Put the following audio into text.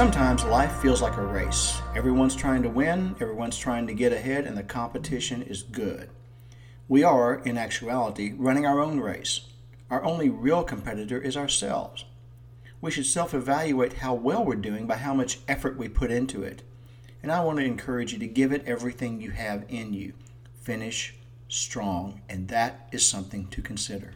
Sometimes life feels like a race. Everyone's trying to win, everyone's trying to get ahead, and the competition is good. We are, in actuality, running our own race. Our only real competitor is ourselves. We should self evaluate how well we're doing by how much effort we put into it. And I want to encourage you to give it everything you have in you. Finish strong, and that is something to consider.